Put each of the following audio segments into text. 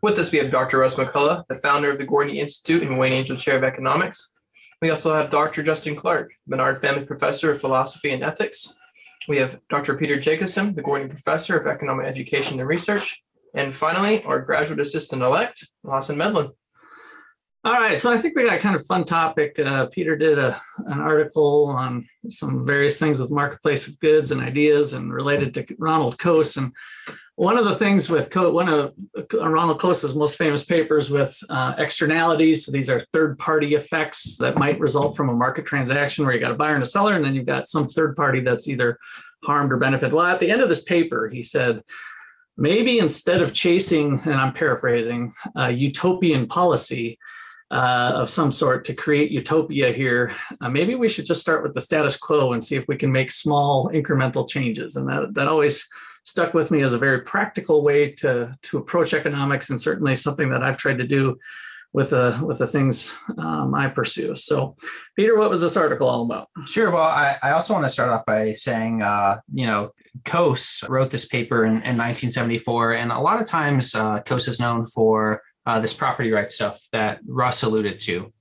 With us, we have Dr. Russ McCullough, the founder of the Gwartney Institute and Wayne Angell Chair of Economics. We also have Dr. Justin Clark, Menard Family Professor of Philosophy and Ethics. We have Dr. Peter Jacobsen, the Gwartney Professor of Economic Education and Research. And finally, our graduate assistant elect, Lawson Medlin. All right, so I think we got a kind of fun topic. Uh, Peter did a, an article on some various things with marketplace of goods and ideas and related to Ronald Coase. And one of the things with one of uh, Ronald Coase's most famous papers with uh, externalities. So these are third party effects that might result from a market transaction where you got a buyer and a seller, and then you've got some third party that's either harmed or benefited. Well, at the end of this paper, he said, maybe instead of chasing, and I'm paraphrasing, uh, utopian policy, uh, of some sort to create utopia here, uh, maybe we should just start with the status quo and see if we can make small incremental changes. And that, that always stuck with me as a very practical way to to approach economics and certainly something that I've tried to do with the with the things um, I pursue. So, Peter, what was this article all about? Sure. Well, I, I also want to start off by saying, uh, you know, Coase wrote this paper in, in 1974, and a lot of times uh, Coase is known for uh, this property rights stuff that Russ alluded to,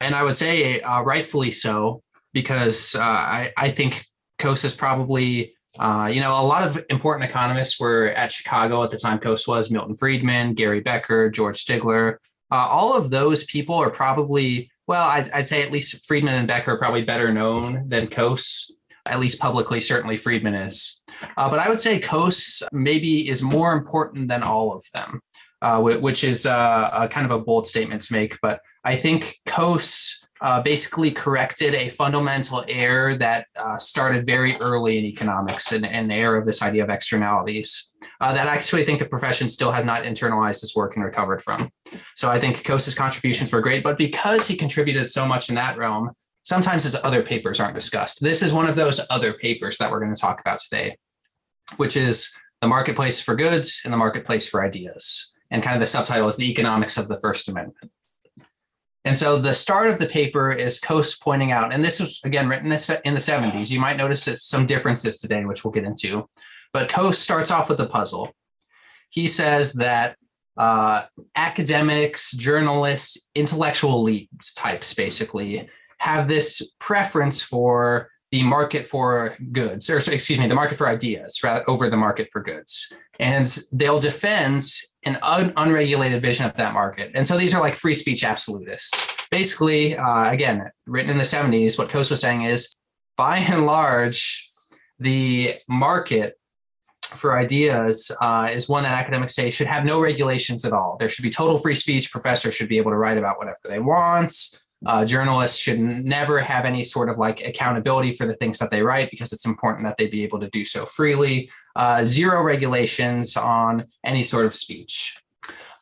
and I would say uh, rightfully so because uh, I I think Coase is probably uh, you know, a lot of important economists were at Chicago at the time Coase was Milton Friedman, Gary Becker, George Stigler. Uh, all of those people are probably, well, I'd, I'd, say at least Friedman and Becker are probably better known than Coase, at least publicly, certainly Friedman is. Uh, but I would say Coase maybe is more important than all of them, uh, which is uh, a kind of a bold statement to make. But I think Coase uh, basically corrected a fundamental error that uh, started very early in economics and an error of this idea of externalities uh, that I actually think the profession still has not internalized this work and recovered from. So I think Coase's contributions were great, but because he contributed so much in that realm, sometimes his other papers aren't discussed. This is one of those other papers that we're going to talk about today, which is the marketplace for goods and the marketplace for ideas. And kind of the subtitle is the economics of the First Amendment. And so the start of the paper is Coase pointing out, and this was again written in the 70s. You might notice some differences today, which we'll get into. But Coase starts off with a puzzle. He says that uh, academics, journalists, intellectual elites types basically have this preference for the market for goods, or excuse me, the market for ideas rather over the market for goods. And they'll defend an un- unregulated vision of that market. And so these are like free speech absolutists. Basically, uh, again, written in the 70s, what Coase was saying is by and large, the market for ideas uh, is one that academics say should have no regulations at all. There should be total free speech. Professors should be able to write about whatever they want. Uh, journalists should never have any sort of like accountability for the things that they write because it's important that they be able to do so freely. Uh, zero regulations on any sort of speech.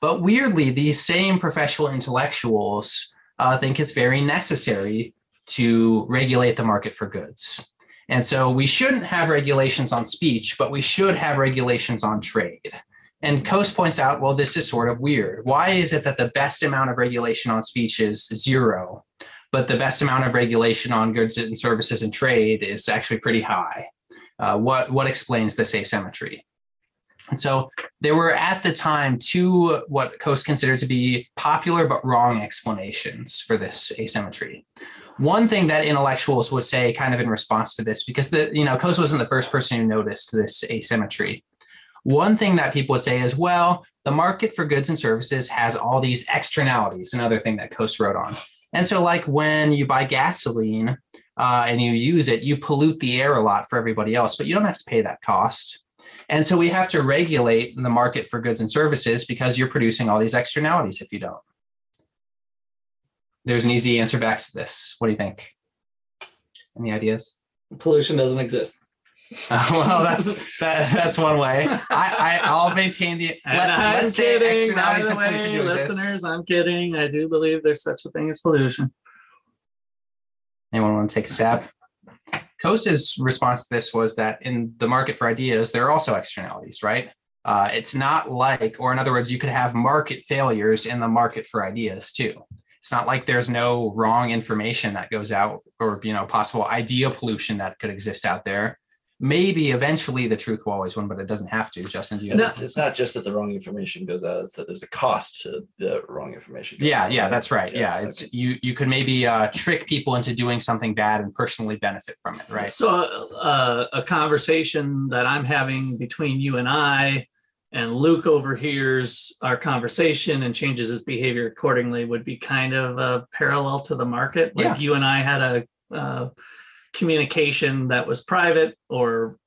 But weirdly, these same professional intellectuals uh, think it's very necessary to regulate the market for goods. And so we shouldn't have regulations on speech, but we should have regulations on trade. And Coase points out, well, this is sort of weird. Why is it that the best amount of regulation on speech is zero, but the best amount of regulation on goods and services and trade is actually pretty high? Uh, what, what explains this asymmetry? And so there were at the time two what Coase considered to be popular but wrong explanations for this asymmetry. One thing that intellectuals would say, kind of in response to this, because the you know Coase wasn't the first person who noticed this asymmetry, one thing that people would say is, well, the market for goods and services has all these externalities, another thing that Coase wrote on. And so, like when you buy gasoline uh, and you use it, you pollute the air a lot for everybody else, but you don't have to pay that cost. And so we have to regulate the market for goods and services because you're producing all these externalities if you don't. There's an easy answer back to this. What do you think? Any ideas? Pollution doesn't exist. Uh, well, that's that, that's one way. I, I I'll maintain the. Let, I'm let's say kidding, by externalities the pollution way, exist. listeners. I'm kidding. I do believe there's such a thing as pollution. Anyone want to take a stab? Coase's response to this was that in the market for ideas, there are also externalities, right? Uh, it's not like, or in other words, you could have market failures in the market for ideas too. It's not like there's no wrong information that goes out or, you know, possible idea pollution that could exist out there. Maybe eventually the truth will always win, but it doesn't have to. Justin, do you? No. It's, it's not just that the wrong information goes out; it's that there's a cost to the wrong information. Yeah, out, yeah, that's right. Yeah, okay. it's you. You could maybe uh, trick people into doing something bad and personally benefit from it, right? So uh, a conversation that I'm having between you and I, and Luke overhears our conversation and changes his behavior accordingly would be kind of a parallel to the market. Like Yeah. you and I had a uh, communication that was private or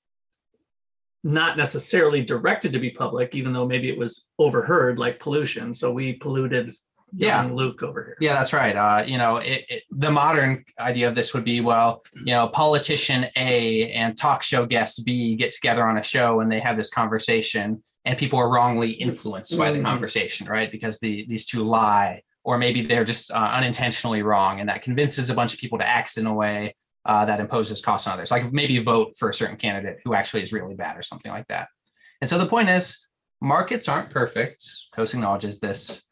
not necessarily directed to be public, even though maybe it was overheard, like pollution. So we polluted Yeah. young Luke over here. Yeah, that's right. Uh, you know, it, it, the modern idea of this would be, well, you know, politician A and talk show guest B get together on a show and they have this conversation, and people are wrongly influenced by the Mhm. conversation, right? Because the these two lie, or maybe they're just uh, unintentionally wrong, and that convinces a bunch of people to act in a way uh, that imposes costs on others, like maybe vote for a certain candidate who actually is really bad or something like that. And so the point is, markets aren't perfect. Coase acknowledges this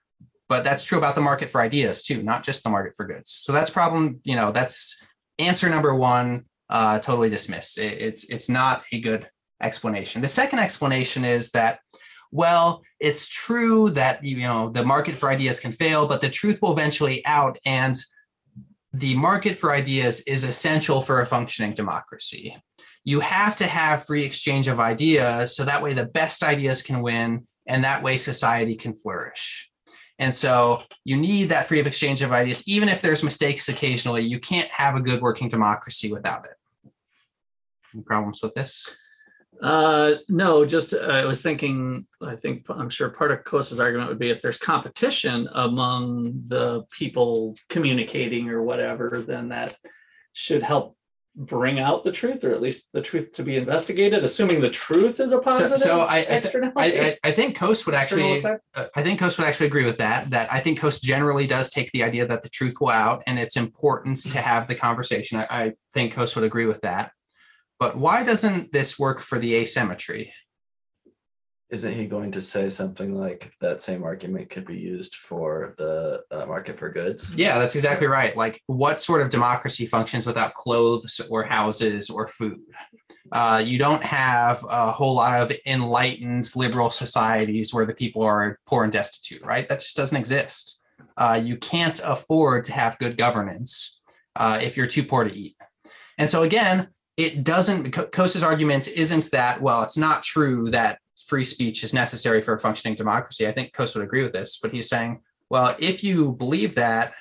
but that's true about the market for ideas too not just the market for goods so that's problem you know that's answer number one uh, totally dismissed It- it's it's not a good explanation the second explanation is that well it's true that you know the market for ideas can fail but the truth will eventually out and the market for ideas is essential for a functioning democracy you have to have free exchange of ideas so that way the best ideas can win and that way society can flourish and so you need that free of exchange of ideas, even if there's mistakes occasionally. You can't have a good working democracy without it. Any problems with this? Uh, no, just uh, I was thinking, I think, I'm sure part of Coase's argument would be if there's competition among the people communicating or whatever, then that should help bring out the truth, or at least the truth to be investigated, assuming the truth is a positive. so I- I- I, I, I think Coase would actually, uh, I think Coase would actually agree with that. That I think Coase generally does take the idea that the truth will out and its importance to have the conversation. I, I think Coase would agree with that. But why doesn't this work for the asymmetry? Isn't he going to say something like that same argument could be used for the uh, market for goods? Yeah, that's exactly right. Like, what sort of democracy functions without clothes or houses or food? Uh, you don't have a whole lot of enlightened liberal societies where the people are poor and destitute, right? That just doesn't exist. Uh, you can't afford to have good governance uh, if you're too poor to eat. And so, again, it doesn't, Co- Coase's argument isn't that, well, it's not true that free speech is necessary for a functioning democracy. I think Coase would agree with this, but he's saying, well, if you believe that,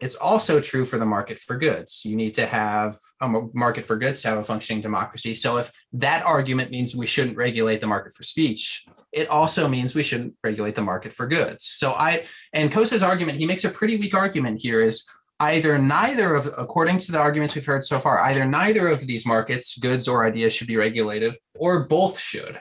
it's also true for the market for goods. You need to have a market for goods to have a functioning democracy. So if that argument means we shouldn't regulate the market for speech, it also means we shouldn't regulate the market for goods. So I and Coase's argument, he makes a pretty weak argument here is either neither of according to the arguments we've heard so far, either neither of these markets, goods or ideas should be regulated or both should.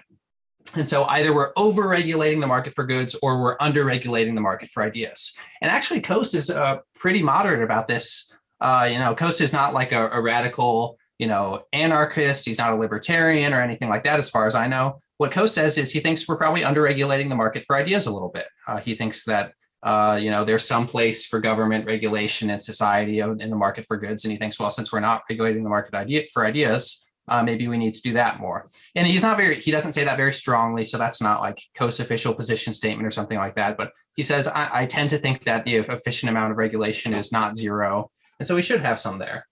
And so either we're over regulating the market for goods or we're under regulating the market for ideas. And actually, Coase is uh, pretty moderate about this. Uh, you know, Coase is not like a, a radical, you know, anarchist. He's not a libertarian or anything like that, as far as I know. What Coase says is he thinks we're probably under regulating the market for ideas a little bit. Uh, he thinks that uh, you know there's some place for government regulation in society in the market for goods, and he thinks, well, since we're not regulating the market idea for ideas, uh, maybe we need to do that more. And he's not very, he doesn't say that very strongly. So that's not like Coase official position statement or something like that. But he says, I, I tend to think that the efficient amount of regulation is not zero. And so we should have some there.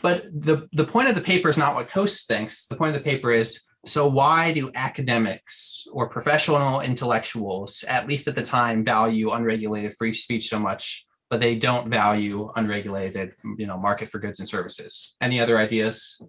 But the, the point of the paper is not what Coase thinks. The point of the paper is so why do academics or professional intellectuals, at least at the time, value unregulated free speech so much, but they don't value unregulated, you know, market for goods and services? Any other ideas?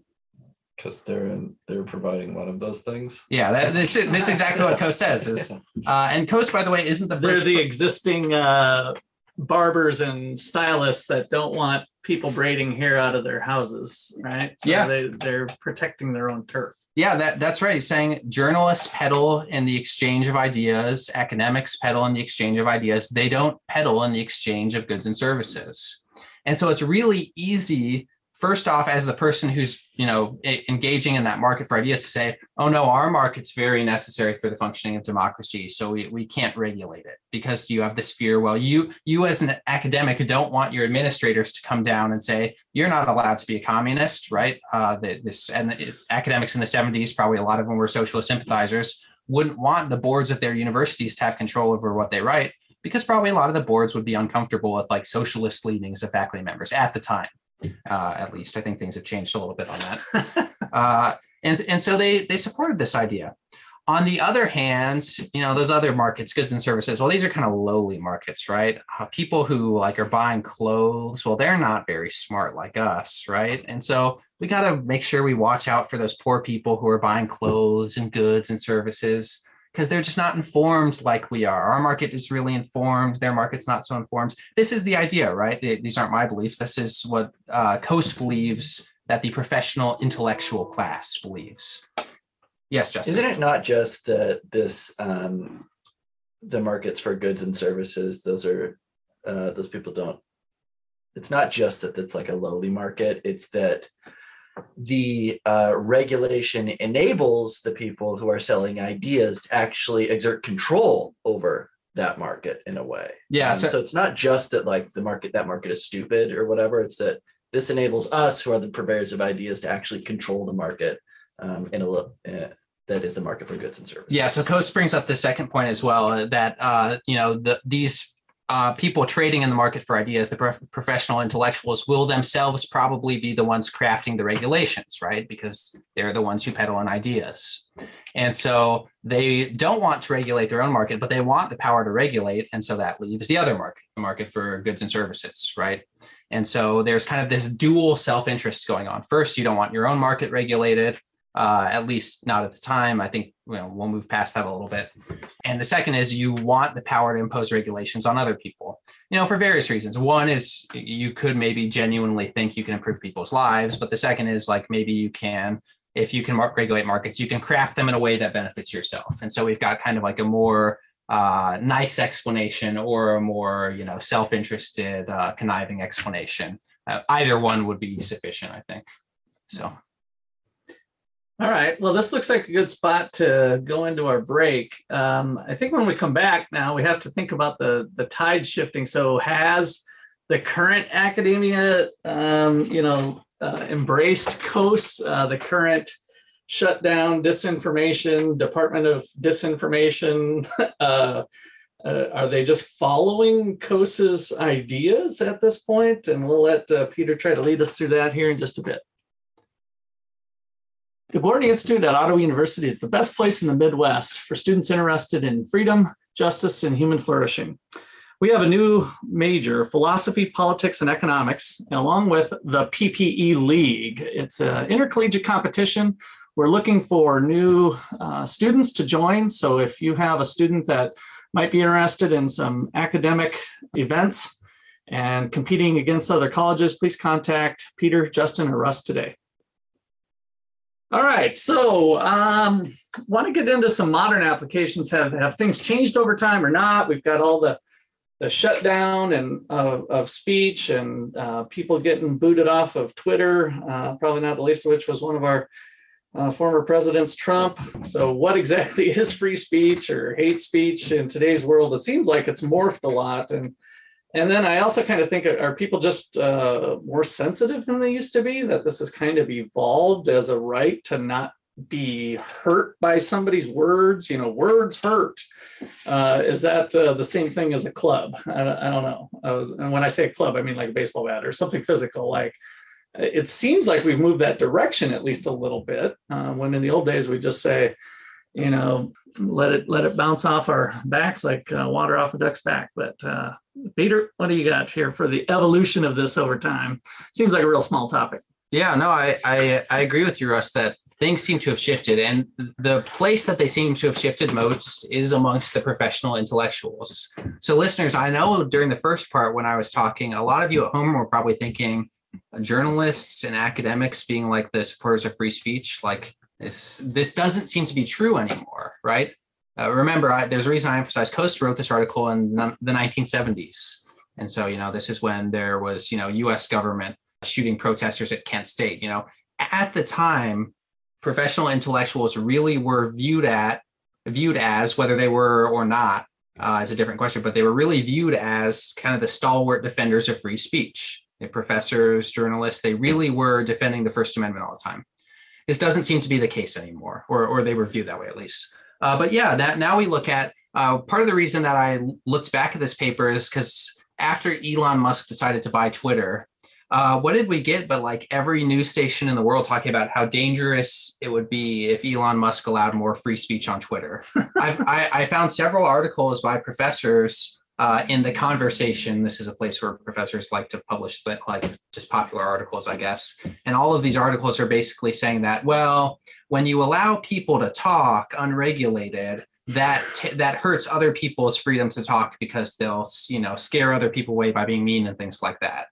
Because they're in, they're providing one of those things. Yeah, that, this is this is exactly what Coase says. Is uh, and Coase, by the way, isn't the They're first. the existing uh, barbers and stylists that don't want people braiding hair out of their houses, right? So Yeah. they, they're protecting their own turf. Yeah, that, that's right. He's saying journalists peddle in the exchange of ideas, academics peddle in the exchange of ideas. They don't peddle in the exchange of goods and services. And so it's really easy first off as the person who's you know engaging in that market for ideas to say oh no our market's very necessary for the functioning of democracy so we, we can't regulate it because you have this fear. Well you you as an academic don't want your administrators to come down and say you're not allowed to be a communist right? Uh, this and the, academics in the 70s probably a lot of them were socialist sympathizers wouldn't want the boards of their universities to have control over what they write because probably a lot of the boards would be uncomfortable with like socialist leanings of faculty members at the time uh, at least. I think things have changed a little bit on that. uh, and, and so they they supported this idea. On the other hand, you know, those other markets, goods and services, well, these are kind of lowly markets, right? Uh, people who like are buying clothes, well, they're not very smart like us, right? And so we got to make sure we watch out for those poor people who are buying clothes and goods and services because they're just not informed like we are. Our market is really informed. Their market's not so informed. This is the idea, right? These aren't my beliefs. This is what uh, Coase believes that the professional intellectual class believes. Yes, Justin. Isn't it not just that this um, the markets for goods and services? Those are uh, those people don't. It's not just that it's like a lowly market. It's that the uh, regulation enables the people who are selling ideas to actually exert control over that market in a way. Yeah. Um, so, so, it's not just that like the market that market is stupid or whatever. It's that this enables us who are the purveyors of ideas to actually control the market um, in a little. Uh, that is the market for goods and services. Yeah, so Coase brings up the second point as well uh, that uh, you know the, these uh, people trading in the market for ideas, the prof- professional intellectuals, will themselves probably be the ones crafting the regulations, right? Because they're the ones who peddle on ideas. And so they don't want to regulate their own market, but they want the power to regulate. And so that leaves the other market, the market for goods and services, right? And so there's kind of this dual self interest going on. First, you don't want your own market regulated uh, at least not at the time. I think you know, we'll move past that a little bit. And the second is you want the power to impose regulations on other people, you know, for various reasons. One is you could maybe genuinely think you can improve people's lives, but the second is like maybe you can, if you can mark, regulate markets, you can craft them in a way that benefits yourself. And so we've got kind of like a more uh, nice explanation or a more, you know, self-interested, uh, conniving explanation. Uh, either one would be sufficient, I think. So. All right. Well, this looks like a good spot to go into our break. Um, I think when we come back now, we have to think about the the tide shifting. So, has the current academia, um, you know, uh, embraced Coase, uh, the current shutdown, disinformation, Department of Disinformation? uh, uh, are they just following Coase's ideas at this point? And we'll let uh, Peter try to lead us through that here in just a bit. The Gwartney Institute at Ottawa University is the best place in the Midwest for students interested in freedom, justice, and human flourishing. We have a new major, philosophy, politics, and economics, along with the PPE League. It's an intercollegiate competition. We're looking for new uh, students to join. So if you have a student that might be interested in some academic events and competing against other colleges, please contact Peter, Justin, or Russ today. All right, so um, want to get into some modern applications. Have have things changed over time or not? We've got all the the shutdown and uh, of speech and uh, people getting booted off of Twitter. Uh, probably not the least of which was one of our uh, former presidents, Trump. So, what exactly is free speech or hate speech in today's world? It seems like it's morphed a lot and and then I also kind of think are people just uh, more sensitive than they used to be? That this has kind of evolved as a right to not be hurt by somebody's words. You know, words hurt. Uh, is that uh, the same thing as a club? I, I don't know. I was, and when I say a club, I mean like a baseball bat or something physical. Like it seems like we've moved that direction at least a little bit. Uh, when in the old days we just say, you know, let it let it bounce off our backs like uh, water off a duck's back. But uh, Peter, what do you got here for the evolution of this over time? Seems like a real small topic. Yeah, no, I I, I agree with you, Russ. That things seem to have shifted, and the place that they seem to have shifted most is amongst the professional intellectuals. So, listeners, I know during the first part when I was talking, a lot of you at home were probably thinking journalists and academics being like the supporters of free speech, like This this doesn't seem to be true anymore, right? Uh, remember, I, there's a reason I emphasize Coase wrote this article in the 1970s, and so you know this is when there was you know U.S. government shooting protesters at Kent State. You know, at the time, professional intellectuals really were viewed at viewed as whether they were or not uh, is a different question, but they were really viewed as kind of the stalwart defenders of free speech. The professors, journalists, they really were defending the First Amendment all the time. This doesn't seem to be the case anymore, or, or they were viewed that way at least. Uh, but yeah, that, now we look at uh, part of the reason that I looked back at this paper is because after Elon Musk decided to buy Twitter, uh, what did we get but like every news station in the world talking about how dangerous it would be if Elon Musk allowed more free speech on Twitter? I, I found several articles by professors uh, in the conversation. This is a place where professors like to publish like just popular articles, I guess. And all of these articles are basically saying that, well, when you allow people to talk unregulated, that t- that hurts other people's freedom to talk because they'll you know scare other people away by being mean and things like that.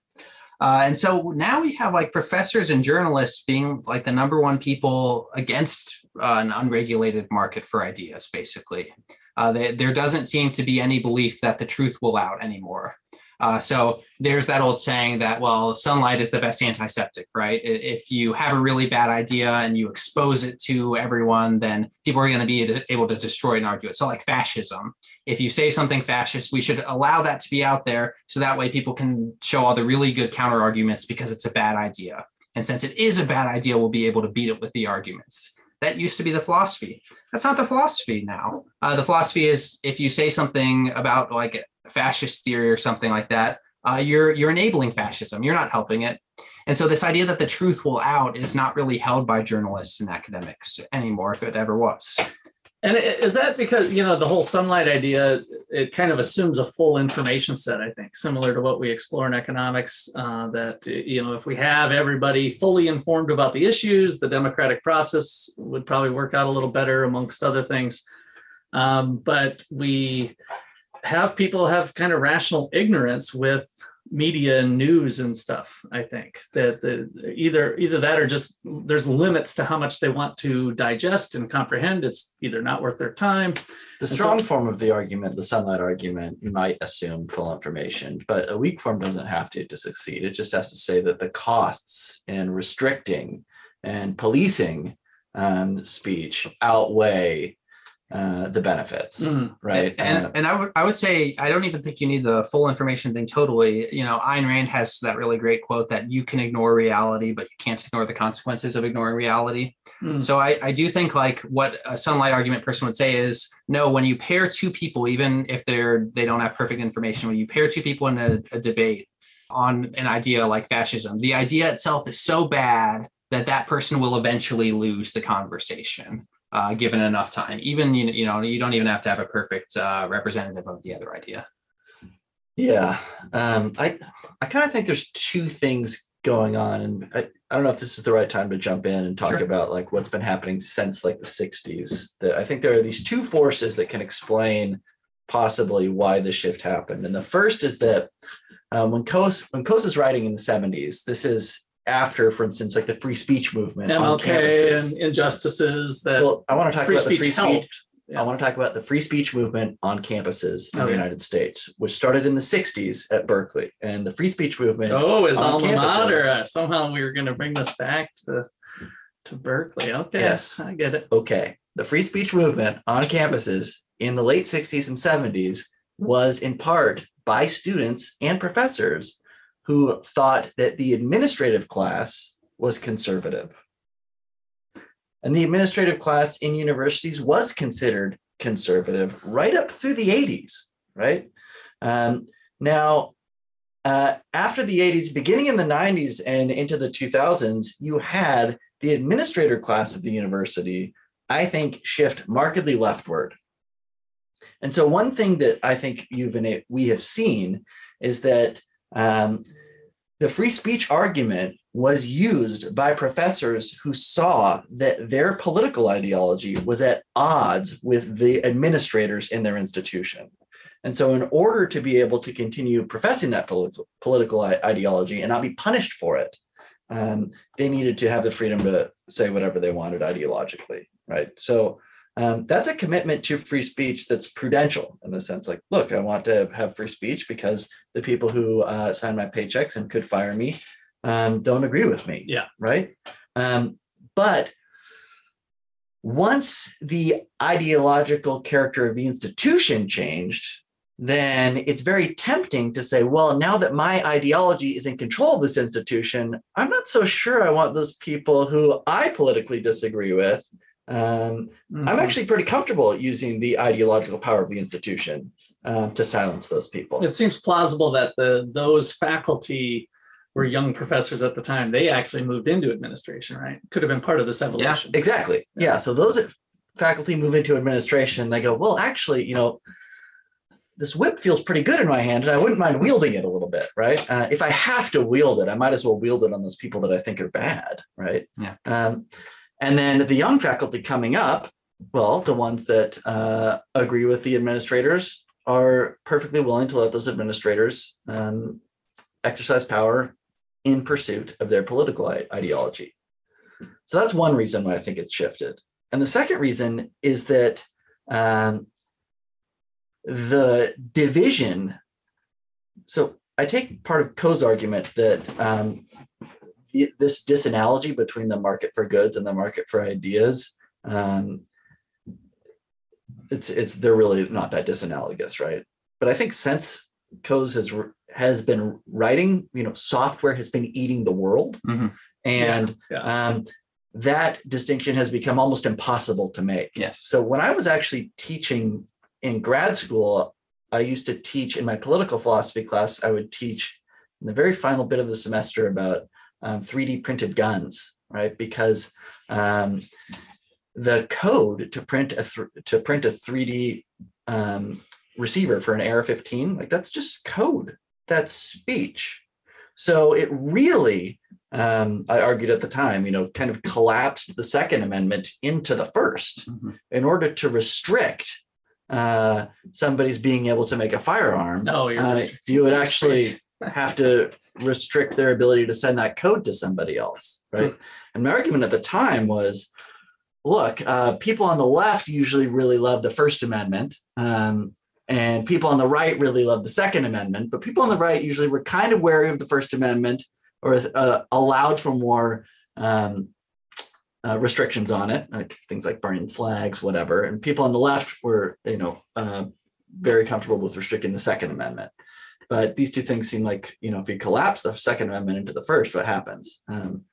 Uh, and so now we have like professors and journalists being like the number one people against uh, an unregulated market for ideas, basically. Uh, they, there doesn't seem to be any belief that the truth will out anymore. Uh, so there's that old saying that, well, sunlight is the best antiseptic, right? If you have a really bad idea and you expose it to everyone, then people are going to be able to destroy and argue it. So, like fascism, if you say something fascist, we should allow that to be out there so that way people can show all the really good counter arguments because it's a bad idea. And since it is a bad idea, we'll be able to beat it with the arguments. That used to be the philosophy. That's not the philosophy now. Uh, the philosophy is if you say something about like fascist theory or something like that, uh, you're you're enabling fascism. You're not helping it. And so this idea that the truth will out is not really held by journalists and academics anymore, if it ever was. And is that because you know the whole sunlight idea? It kind of assumes a full information set. I think similar to what we explore in economics. Uh, that you know, if we have everybody fully informed about the issues, the democratic process would probably work out a little better, amongst other things. Um, but we have people have kind of rational ignorance with media and news and stuff i think that the, either either that or just there's limits to how much they want to digest and comprehend. It's either not worth their time. The strong so, form of the argument the sunlight argument might assume full information but a weak form doesn't have to to succeed. It just has to say that the costs in restricting and policing um, speech outweigh uh, the benefits, mm. right? And, uh, and I would I would say I don't even think you need the full information thing totally. You know, Ayn Rand has that really great quote that you can ignore reality, but you can't ignore the consequences of ignoring reality. Mm. So I, I do think like what a sunlight argument person would say is no, when you pair two people, even if they're they don't have perfect information, when you pair two people in a, a debate on an idea like fascism, the idea itself is so bad that that person will eventually lose the conversation uh, given enough time. Even you, you know you don't even have to have a perfect uh, representative of the other idea. Yeah, um, I I kind of think there's two things going on, and I, I don't know if this is the right time to jump in and talk sure. about like what's been happening since like the 60s. That I think there are these two forces that can explain possibly why the shift happened. And the first is that um, when Coase when Coase is writing in the 70s, this is after, for instance, like the free speech movement. MLK and injustices that. Well, I want to talk about the free speech. Yeah. I want to talk about the free speech movement on campuses in okay. the United States, which started in the 60s at Berkeley. And the free speech movement. Oh, is alma campuses, mater. Somehow we were going to bring this back to, to Berkeley. Okay. Yes. I get it. Okay. The free speech movement on campuses in the late 60s and 70s was in part by students and professors who thought that the administrative class was conservative. And the administrative class in universities was considered conservative right up through the 80s, right? Um, now, uh, after the 80s, beginning in the 90s and into the 2000s, you had the administrator class of the university, I think, shift markedly leftward. And so, one thing that I think you've we have seen is that um, the free speech argument was used by professors who saw that their political ideology was at odds with the administrators in their institution. And so, in order to be able to continue professing that political, ideology and not be punished for it, um, they needed to have the freedom to say whatever they wanted ideologically, right? So um, that's a commitment to free speech that's prudential in the sense like, look, I want to have free speech because the people who uh, sign my paychecks and could fire me um, don't agree with me. Yeah. Right. Um, but once the ideological character of the institution changed, then it's very tempting to say, well, now that my ideology is in control of this institution, I'm not so sure I want those people who I politically disagree with. Um, I'm Mhm. actually pretty comfortable using the ideological power of the institution um, to silence those people. It seems plausible that the those faculty were young professors at the time. They actually moved into administration, right? Could have been part of this evolution. Yeah, Exactly. Yeah. So those faculty move into administration, they go, well, actually, you know, this whip feels pretty good in my hand, and I wouldn't mind wielding it a little bit, right? Uh, if I have to wield it, I might as well wield it on those people that I think are bad, right? Yeah. Um, and then the young faculty coming up, well, the ones that uh, agree with the administrators are perfectly willing to let those administrators um, exercise power in pursuit of their political ideology. So that's one reason why I think it's shifted. And the second reason is that um, the division. So I take part of Coase's argument that um, this disanalogy between the market for goods and the market for ideas. Um, it's it's they're really not that disanalogous, right? But I think since Coase has has been writing, you know, software has been eating the world, Mhm. and Yeah, um, that distinction has become almost impossible to make. Yes. So when I was actually teaching in grad school, I used to teach in my political philosophy class. I would teach in the very final bit of the semester about um, 3D printed guns, right? Because um, the code to print a th- to print a 3D um, receiver for an AR-15, like that's just code. That's speech. So it really, um, I argued at the time, you know, kind of collapsed the Second Amendment into the 1st Mhm. in order to restrict uh, somebody's being able to make a firearm. No, you're uh, you would actually. Have to restrict their ability to send that code to somebody else, right? And my argument at the time was, look, uh, people on the left usually really love the First Amendment, um, and people on the right really love the Second Amendment. But people on the right usually were kind of wary of the First Amendment or uh, allowed for more um, uh, restrictions on it, like things like burning flags, whatever. And people on the left were, you know, uh, very comfortable with restricting the Second Amendment. But these two things seem like, you know, if you collapse the Second Amendment into the first, what happens? Um,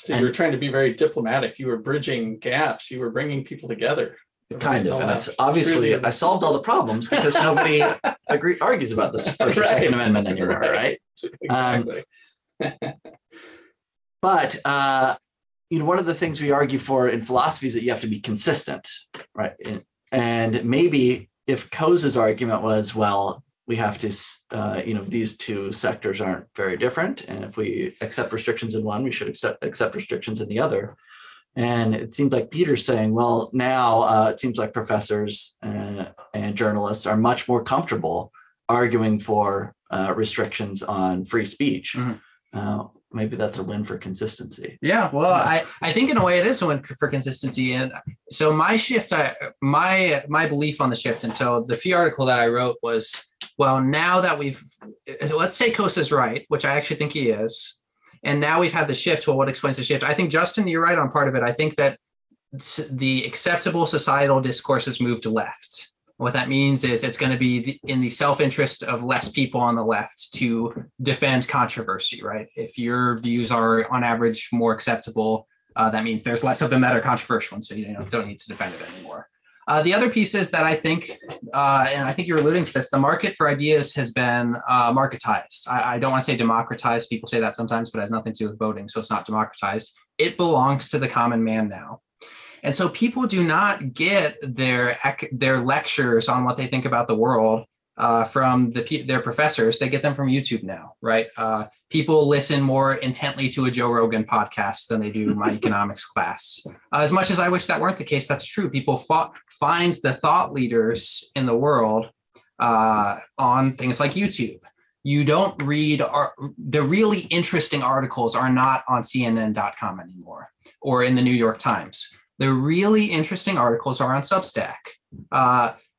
So you were trying to be very diplomatic. You were bridging gaps. You were bringing people together. kind of. And I, obviously, really- I solved all the problems because nobody agree, argues about this First or Right. Second Amendment anymore, right? Um, Exactly. But uh, you know, one of the things we argue for in philosophy is that you have to be consistent, right? And- And maybe if Coase's argument was, well, we have to, uh, you know, these two sectors aren't very different, and if we accept restrictions in one, we should accept accept restrictions in the other. And it seems like Peter's saying, well, now uh, it seems like professors uh, and journalists are much more comfortable arguing for uh, restrictions on free speech. Mhm. Uh, maybe that's a win for consistency. Yeah, well, I, I think in a way it is a win for consistency. And so my shift, I, my my belief on the shift, and so the FEE article that I wrote was, well, now that we've, let's say Coase is right, which I actually think he is, and now we've had the shift. Well, what explains the shift? I think Justin, you're right on part of it. I think that the acceptable societal discourse has moved left. What that means is it's going to be in the self-interest of less people on the left to defend controversy, right? If your views are on average more acceptable, uh, that means there's less of them that are controversial, and so you don't need to defend it anymore. Uh, the other piece is that I think, uh, and I think you're alluding to this, the market for ideas has been uh, marketized. I, I don't want to say democratized. People say that sometimes, but it has nothing to do with voting, so it's not democratized. It belongs to the common man now. And so people do not get their their lectures on what they think about the world uh, from the their professors. They get them from YouTube now, right? Uh, people listen more intently to a Joe Rogan podcast than they do my economics class. Uh, as much as I wish that weren't the case, that's true. People fought, find the thought leaders in the world uh, on things like YouTube. you don't read ar- the really interesting articles are not on CNN.com anymore or in the New York Times. The really interesting articles are on Substack.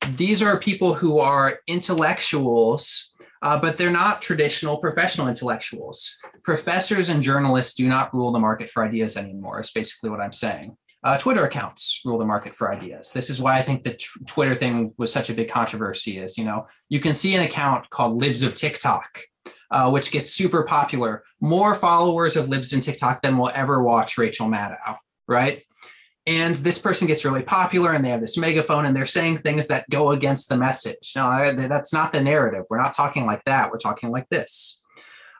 These are people who are intellectuals, uh, but they're not traditional professional intellectuals. Professors and journalists do not rule the market for ideas anymore, is basically what I'm saying. Uh, Twitter accounts rule the market for ideas. This is why I think the tr- Twitter thing was such a big controversy. Is you know you can see an account called Libs of TikTok, uh, which gets super popular, more followers of Libs in TikTok than will ever watch Rachel Maddow, right? And this person gets really popular, and they have this megaphone, and they're saying things that go against the message. No, that's not the narrative. We're not talking like that. We're talking like this.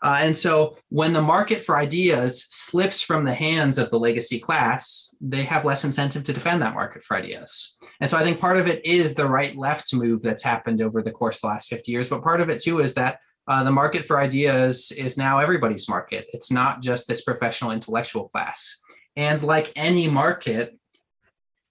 Uh, and so when the market for ideas slips from the hands of the legacy class, they have less incentive to defend that market for ideas. And so I think part of it is the right left move that's happened over the course of the last 50 years. But part of it too is that uh, the market for ideas is now everybody's market. It's not just this professional intellectual class. And like any market,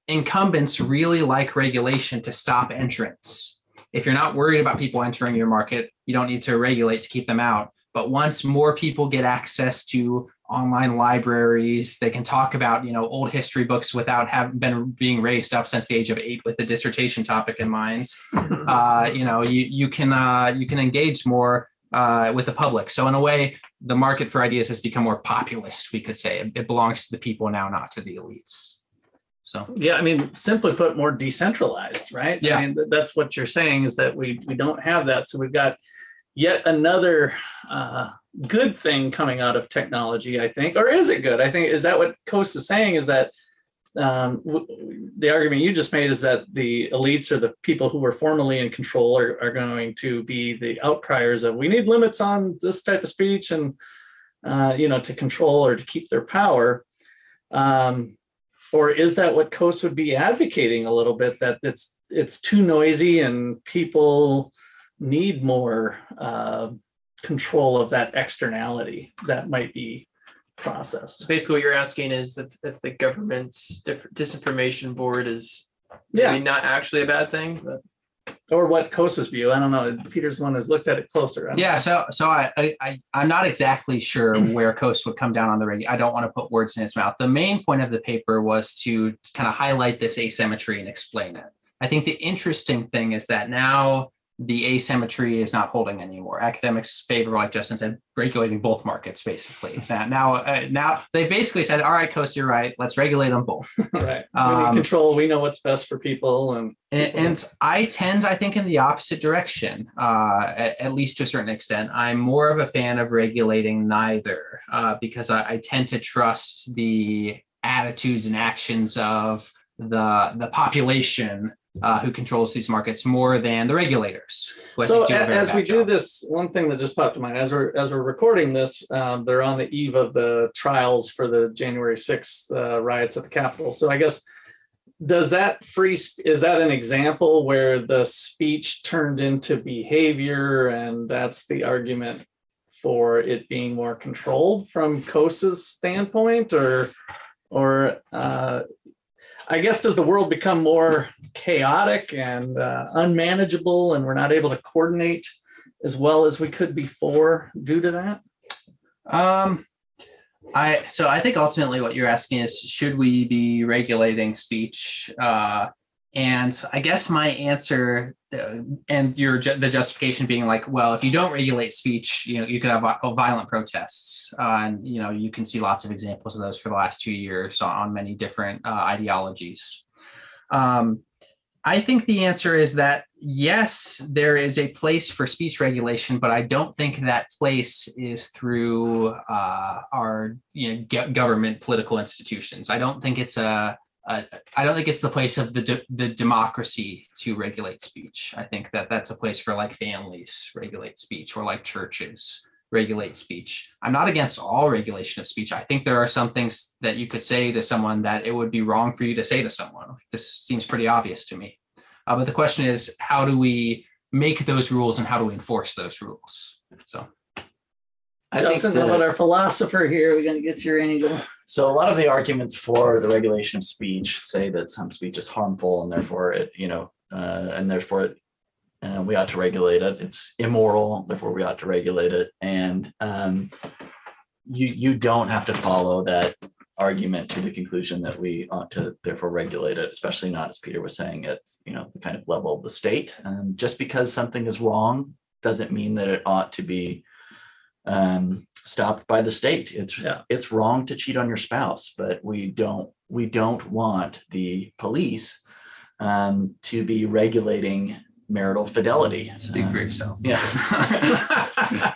incumbents really like regulation to stop entrance. If you're not worried about people entering your market, you don't need to regulate to keep them out. But once more people get access to online libraries, they can talk about you know old history books without having been being raised up since the age of eight with a dissertation topic in mind. uh, you know, you you can uh, you can engage more uh, with the public. So in a way, the market for ideas has become more populist. We could say it, it belongs to the people now, not to the elites. So yeah, I mean, simply put, more decentralized, right? Yeah. I mean, that's what you're saying is that we we don't have that. So we've got yet another uh, good thing coming out of technology, I think, or is it good? I think is that what Coase is saying is that um, w- the argument you just made is that the elites or the people who were formerly in control are, are going to be the outcriers of we need limits on this type of speech and uh, you know to control or to keep their power. Um, or is that what Coase would be advocating a little bit that it's it's too noisy and people need more uh, control of that externality that might be processed. Basically, what you're asking is if, if the government's diff- disinformation board is Yeah, maybe not actually a bad thing, but or what Coase's view. I don't know. Peter's one has looked at it closer. I don't yeah, know. so so I, I I I'm not exactly sure where Coase would come down on the reg. I don't want to put words in his mouth. The main point of the paper was to kind of highlight this asymmetry and explain it. I think the interesting thing is that now the asymmetry is not holding anymore. Academics favor, like Justin said, regulating both markets basically. Now, now, uh, now they basically said, "All right, Coase, you're right. Let's regulate them both." right. we Um, control. We know what's best for people, and And, and I tend, I think, in the opposite direction, uh, at, at least to a certain extent. I'm more of a fan of regulating neither uh, because I, I tend to trust the attitudes and actions of the the population uh, who controls these markets more than the regulators. so as we do this, one thing that just popped to mind as we're as we're recording this, um, they're on the eve of the trials for the January sixth uh, riots at the Capitol. So I guess does that free is that an example where the speech turned into behavior, and that's the argument for it being more controlled from Coase's standpoint, or or uh, I guess does the world become more chaotic and uh, unmanageable, and we're not able to coordinate as well as we could before due to that? Um, I so I think ultimately what you're asking is should we be regulating speech? Uh, and I guess my answer uh, and your ju- the justification being like, well, if you don't regulate speech, you know, you could have vi- violent protests, uh, and you know, you can see lots of examples of those for the last two years on, many different uh, ideologies. Um, I think the answer is that yes, there is a place for speech regulation, but I don't think that place is through uh, our you know, go- government political institutions. I don't think it's a, a I don't think it's the place of the de- the democracy to regulate speech. I think that that's a place for like families regulate speech or like churches regulate speech. I'm not against all regulation of speech. I think there are some things that you could say to someone that it would be wrong for you to say to someone. This seems pretty obvious to me. Uh, but the question is, how do we make those rules and how do we enforce those rules? So, I think Justin, how about our philosopher here? We're going to get your angle. So a lot of the arguments for the regulation of speech say that some speech is harmful and therefore it, you know, uh, and therefore it uh, we ought to regulate it. It's immoral, therefore we ought to regulate it. And um, you you don't have to follow that argument to the conclusion that we ought to therefore regulate it, especially not as Peter was saying at you know the kind of level of the state. Um, just because something is wrong doesn't mean that it ought to be um, stopped by the state. It's Yeah. it's wrong to cheat on your spouse, but we don't we don't want the police um, to be regulating marital fidelity. Speak for Um, yourself. Yeah.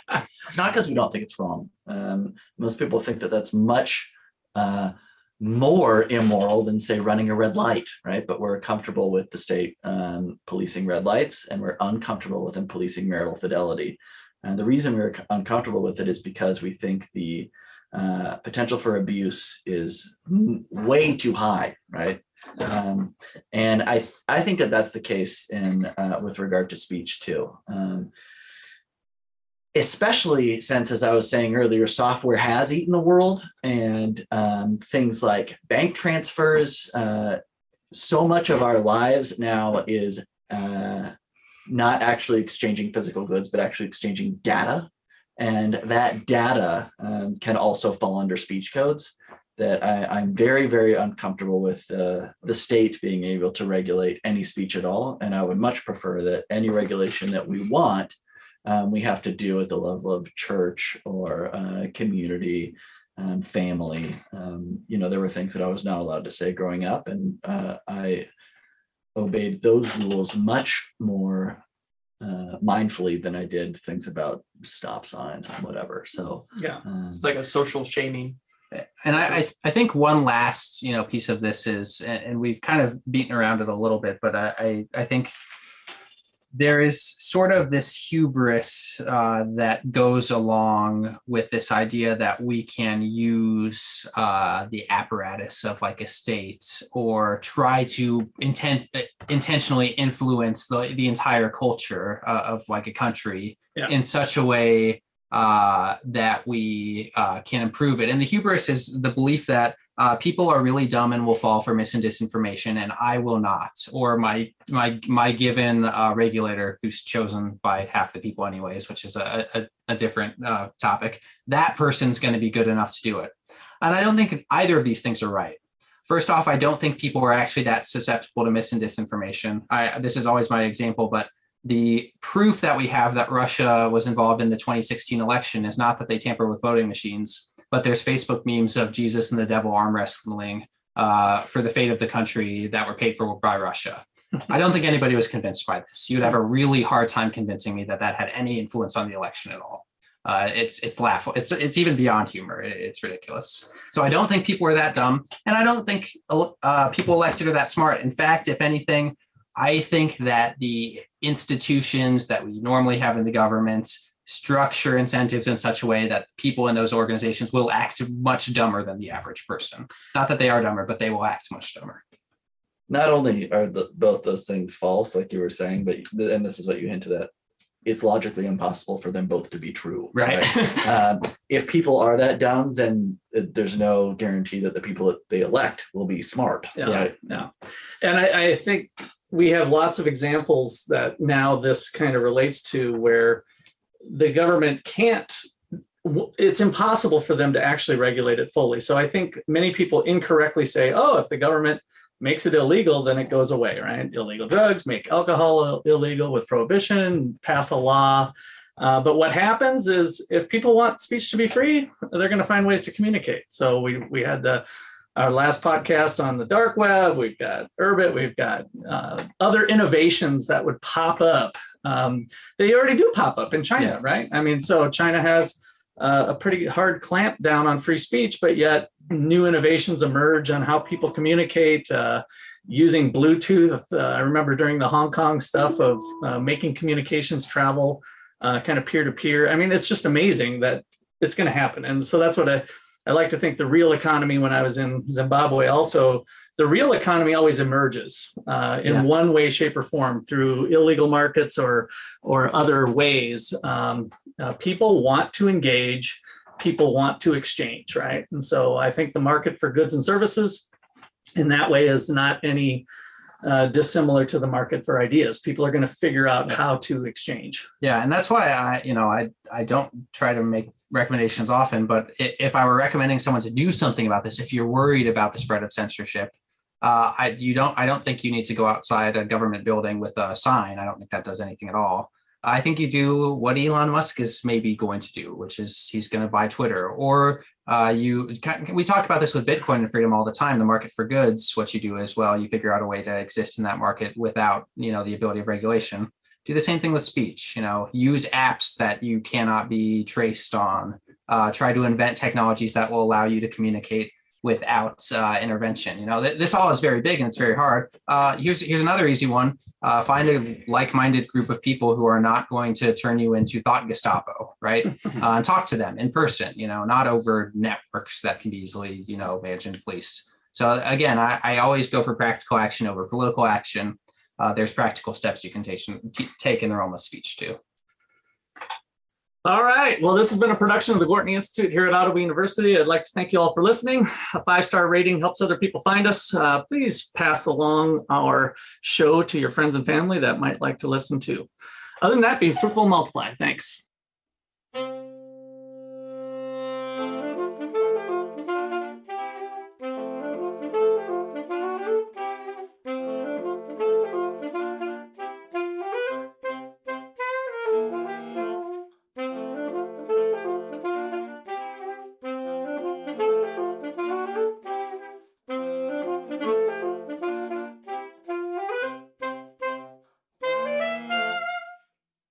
it's not because we don't think it's wrong. Um, most people think that that's much uh, more immoral than, say, running a red light, right? But we're comfortable with the state um, policing red lights, and we're uncomfortable with them policing marital fidelity. And the reason we're uncomfortable with it is because we think the uh, potential for abuse is way too high, right? Um, and I I think that that's the case in uh, with regard to speech too. Um, especially since, as I was saying earlier, software has eaten the world, and um, things like bank transfers. Uh, so much of our lives now is uh, not actually exchanging physical goods, but actually exchanging data, and that data um, can also fall under speech codes that I, I'm very, very uncomfortable with uh, the state being able to regulate any speech at all. And I would much prefer that any regulation that we want, um, we have to do at the level of church or uh, community, um, family. Um, you know, there were things that I was not allowed to say growing up, and uh, I obeyed those rules much more uh, mindfully than I did things about stop signs and whatever. So, Yeah. um, It's like a social shaming. and I, I I think one last you know piece of this is, and, and we've kind of beaten around it a little bit, but I I, I think there is sort of this hubris uh, that goes along with this idea that we can use uh, the apparatus of like a state or try to intent intentionally influence the the entire culture uh, of like a country Yeah. in such a way uh, that we uh, can improve it. And the hubris is the belief that uh, people are really dumb and will fall for mis and disinformation, and I will not, or my my my given uh, regulator, who's chosen by half the people anyways, which is a a, a different uh, topic. That person's going to be good enough to do it, and I don't think either of these things are right. First off, I don't think people are actually that susceptible to mis and disinformation. I this is always my example, but the proof that we have that Russia was involved in the 2016 election is not that they tamper with voting machines, but there's Facebook memes of Jesus and the devil arm wrestling uh, for the fate of the country that were paid for by Russia. I don't think anybody was convinced by this. You'd have a really hard time convincing me that that had any influence on the election at all. Uh, it's it's laughable. It's it's even beyond humor. It's ridiculous. So I don't think people are that dumb, and I don't think uh, people elected are that smart. In fact, if anything, I think that the institutions that we normally have in the government structure incentives in such a way that people in those organizations will act much dumber than the average person. Not that they are dumber, but they will act much dumber. not only are the, both those things false, like you were saying, but and this is what you hinted at, it's logically impossible for them both to be true. Right. Um, if people are that dumb, then uh, there's no guarantee that the people that they elect will be smart. Yeah. Right. Yeah. And I, I think we have lots of examples that now this kind of relates to where the government can't, it's impossible for them to actually regulate it fully. So I think many people incorrectly say, oh, if the government makes it illegal, then it goes away, right? Illegal drugs, make alcohol illegal with prohibition, pass a law. Uh, but what happens is if people want speech to be free, they're going to find ways to communicate. So we we had the our last podcast on the dark web. We've got Urbit. We've got uh, other innovations that would pop up. Um, they already do pop up in China, Yeah. right? I mean, so China has uh, a pretty hard clamp down on free speech, but yet new innovations emerge on how people communicate. Uh, using Bluetooth, uh, I remember during the Hong Kong stuff of uh, making communications travel uh, kind of peer to peer. I mean, it's just amazing that it's going to happen. And so that's what I, I like to think the real economy when I was in Zimbabwe also the real economy always emerges uh, in Yeah. one way, shape, or form through illegal markets or or other ways. Um, uh, people want to engage, people want to exchange, right? And so I think the market for goods and services in that way is not any uh, dissimilar to the market for ideas. People are going to figure out how to exchange. Yeah, and that's why I, you know, I I don't try to make recommendations often, but if I were recommending someone to do something about this, if you're worried about the spread of censorship, uh, I you don't I don't think you need to go outside a government building with a sign. I don't think that does anything at all. I think you do what Elon Musk is maybe going to do, which is he's going to buy Twitter, or uh, you. We talk about this with Bitcoin and freedom all the time. The market for goods. What you do is well, you figure out a way to exist in that market without you know the ability of regulation do the same thing with speech you know use apps that you cannot be traced on uh, try to invent technologies that will allow you to communicate without uh, intervention you know? Th- this all is very big and it's very hard. Uh, here's here's another easy one. Uh, find a like-minded group of people who are not going to turn you into thought gestapo right? Uh, and talk to them in person you know not over networks that can be easily you know managed and policed. So again I, I always go for practical action over political action. Uh, there's practical steps you can take, take in the realm of speech too. All right. Well, this has been a production of the Gwartney Institute here at Ottawa University. I'd like to thank you all for listening. A five star rating helps other people find us. Uh, please pass along our show to your friends and family that might like to listen to. Other than that, be fruitful, multiply. Thanks.